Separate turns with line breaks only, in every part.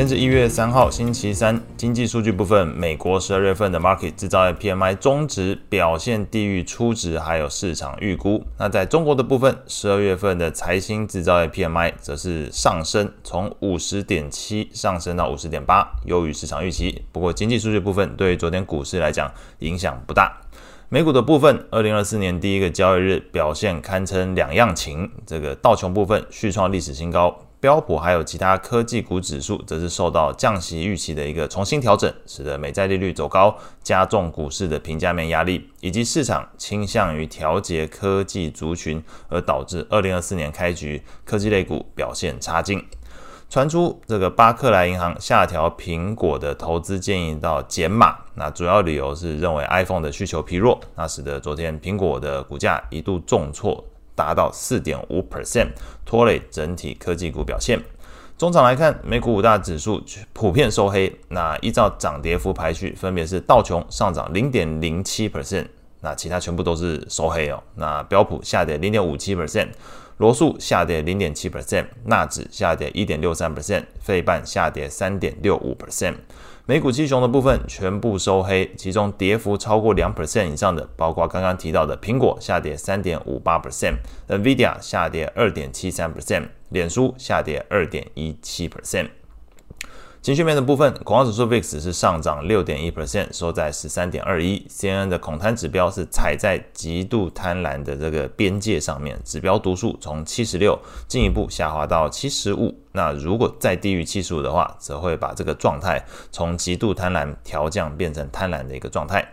今天是一月三号，星期三。经济数据部分，美国十二月份的 market 制造业 PMI 终值表现低于初值，还有市场预估。那在中国的部分，十二月份的财新制造业 PMI 则是上升，从五十点七上升到五十点八，优于市场预期。不过，经济数据部分对于昨天股市来讲影响不大。美股的部分，二零二四年第一个交易日表现堪称两样情。这个道琼部分续创历史新高。标普还有其他科技股指数，则是受到降息预期的一个重新调整，使得美债利率走高，加重股市的平价面压力，以及市场倾向于调节科技族群，而导致二零二四年开局科技类股表现差劲。传出这个巴克莱银行下调苹果的投资建议到减码，那主要理由是认为 iPhone 的需求疲弱，那使得昨天苹果的股价一度重挫。达到四点五 percent，拖累整体科技股表现。中场来看，美股五大指数普遍收黑。那依照涨跌幅排序，分别是道琼上涨零点零七 percent，那其他全部都是收黑哦。那标普下跌零点五七 percent，罗素下跌零点七 percent，纳指下跌一点六三 percent，费半下跌三点六五 percent。美股七雄的部分全部收黑，其中跌幅超过两 percent 以上的，包括刚刚提到的苹果下跌三点五八 percent，NVIDIA 下跌二点七三 percent，脸书下跌二点一七 percent。情绪面的部分，恐慌指数 VIX 是上涨六点一 percent，收在十三点二一。CNN 的恐贪指标是踩在极度贪婪的这个边界上面，指标读数从七十六进一步下滑到七十五。那如果再低于七十五的话，则会把这个状态从极度贪婪调降变成贪婪的一个状态。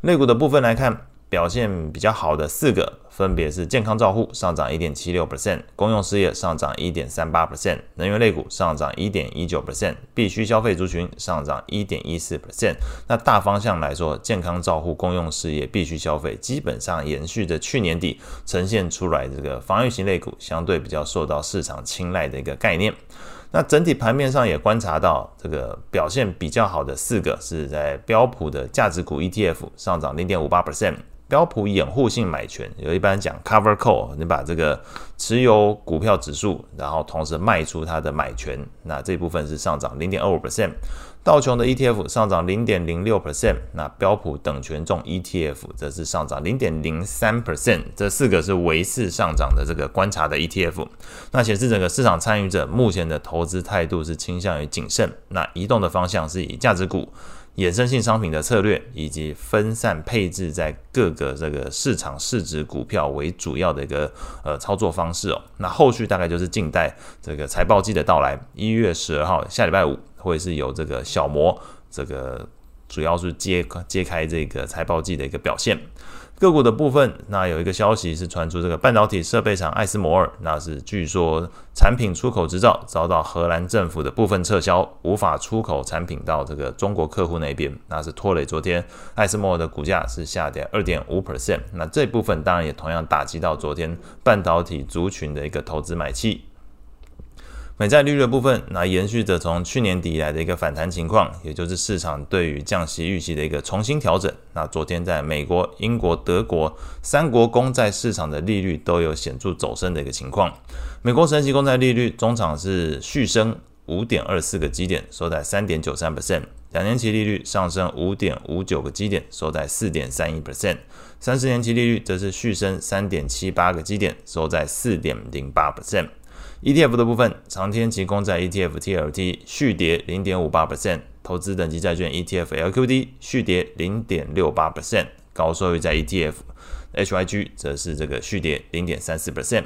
类股的部分来看。表现比较好的四个，分别是健康照护上涨一点七六 percent，公用事业上涨一点三八 percent，能源类股上涨一点一九 percent，必需消费族群上涨一点一四 percent。那大方向来说，健康照护、公用事业、必需消费基本上延续着去年底呈现出来这个防御型类股相对比较受到市场青睐的一个概念。那整体盘面上也观察到，这个表现比较好的四个是在标普的价值股 ETF 上涨零点五八 percent。标普掩护性买权，有一般讲 cover call，你把这个持有股票指数，然后同时卖出它的买权，那这部分是上涨零点二五 percent。道琼的 ETF 上涨零点零六 percent，那标普等权重 ETF 则是上涨零点零三 percent。这四个是维持上涨的这个观察的 ETF，那显示整个市场参与者目前的投资态度是倾向于谨慎，那移动的方向是以价值股。衍生性商品的策略，以及分散配置在各个这个市场市值股票为主要的一个呃操作方式哦。那后续大概就是静待这个财报季的到来，一月十二号下礼拜五会是有这个小摩这个主要是揭揭开这个财报季的一个表现。个股的部分，那有一个消息是传出，这个半导体设备厂艾斯摩尔，那是据说产品出口执照遭到荷兰政府的部分撤销，无法出口产品到这个中国客户那边，那是拖累昨天艾斯摩尔的股价是下跌二点五 percent，那这部分当然也同样打击到昨天半导体族群的一个投资买气。美债利率的部分，那延续着从去年底以来的一个反弹情况，也就是市场对于降息预期的一个重新调整。那昨天在美国、英国、德国三国公债市场的利率都有显著走升的一个情况。美国十年期公债利率中场是续升五点二四个基点，收在三点九三 percent；两年期利率上升五点五九个基点，收在四点三一 percent；三十年期利率则是续升三点七八个基点，收在四点零八 percent。ETF 的部分，长天期公债 ETF TLT 续跌零点五八 percent，投资等级债券 ETF LQD 续跌零点六八 percent，高收益债 ETF HYG 则是这个续跌零点三四 percent。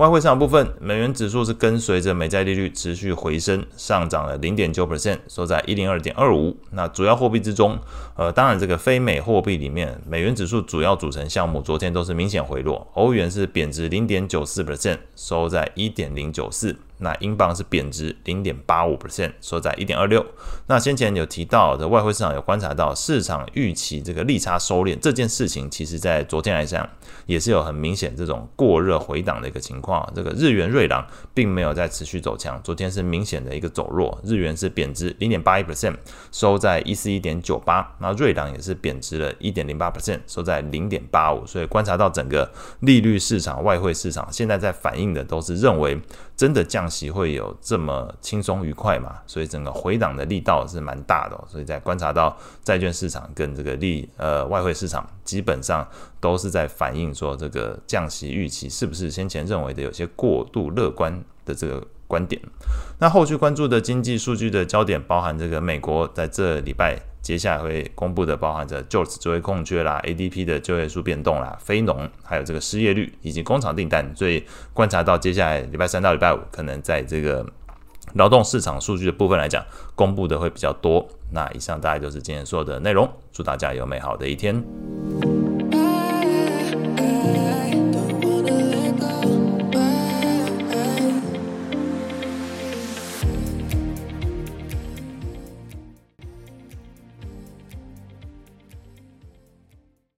外汇市场部分，美元指数是跟随着美债利率持续回升，上涨了零点九 percent，收在一零二点二五。那主要货币之中，呃，当然这个非美货币里面，美元指数主要组成项目昨天都是明显回落。欧元是贬值零点九四 percent，收在一点零九四。那英镑是贬值零点八五 percent，收在一点二六。那先前有提到的外汇市场有观察到市场预期这个利差收敛这件事情，其实在昨天来讲也是有很明显这种过热回档的一个情况。这个日元瑞郎并没有在持续走强，昨天是明显的一个走弱，日元是贬值零点八一 percent，收在一四一点九八。那瑞郎也是贬值了一点零八 percent，收在零点八五。所以观察到整个利率市场、外汇市场现在在反映的都是认为。真的降息会有这么轻松愉快吗？所以整个回档的力道是蛮大的。所以在观察到债券市场跟这个利呃外汇市场，基本上都是在反映说这个降息预期是不是先前认为的有些过度乐观的这个观点。那后续关注的经济数据的焦点，包含这个美国在这礼拜。接下来会公布的包含着 jobs 就业空缺啦，ADP 的就业数变动啦，非农还有这个失业率以及工厂订单，所以观察到接下来礼拜三到礼拜五，可能在这个劳动市场数据的部分来讲，公布的会比较多。那以上大概就是今天所有的内容，祝大家有美好的一天。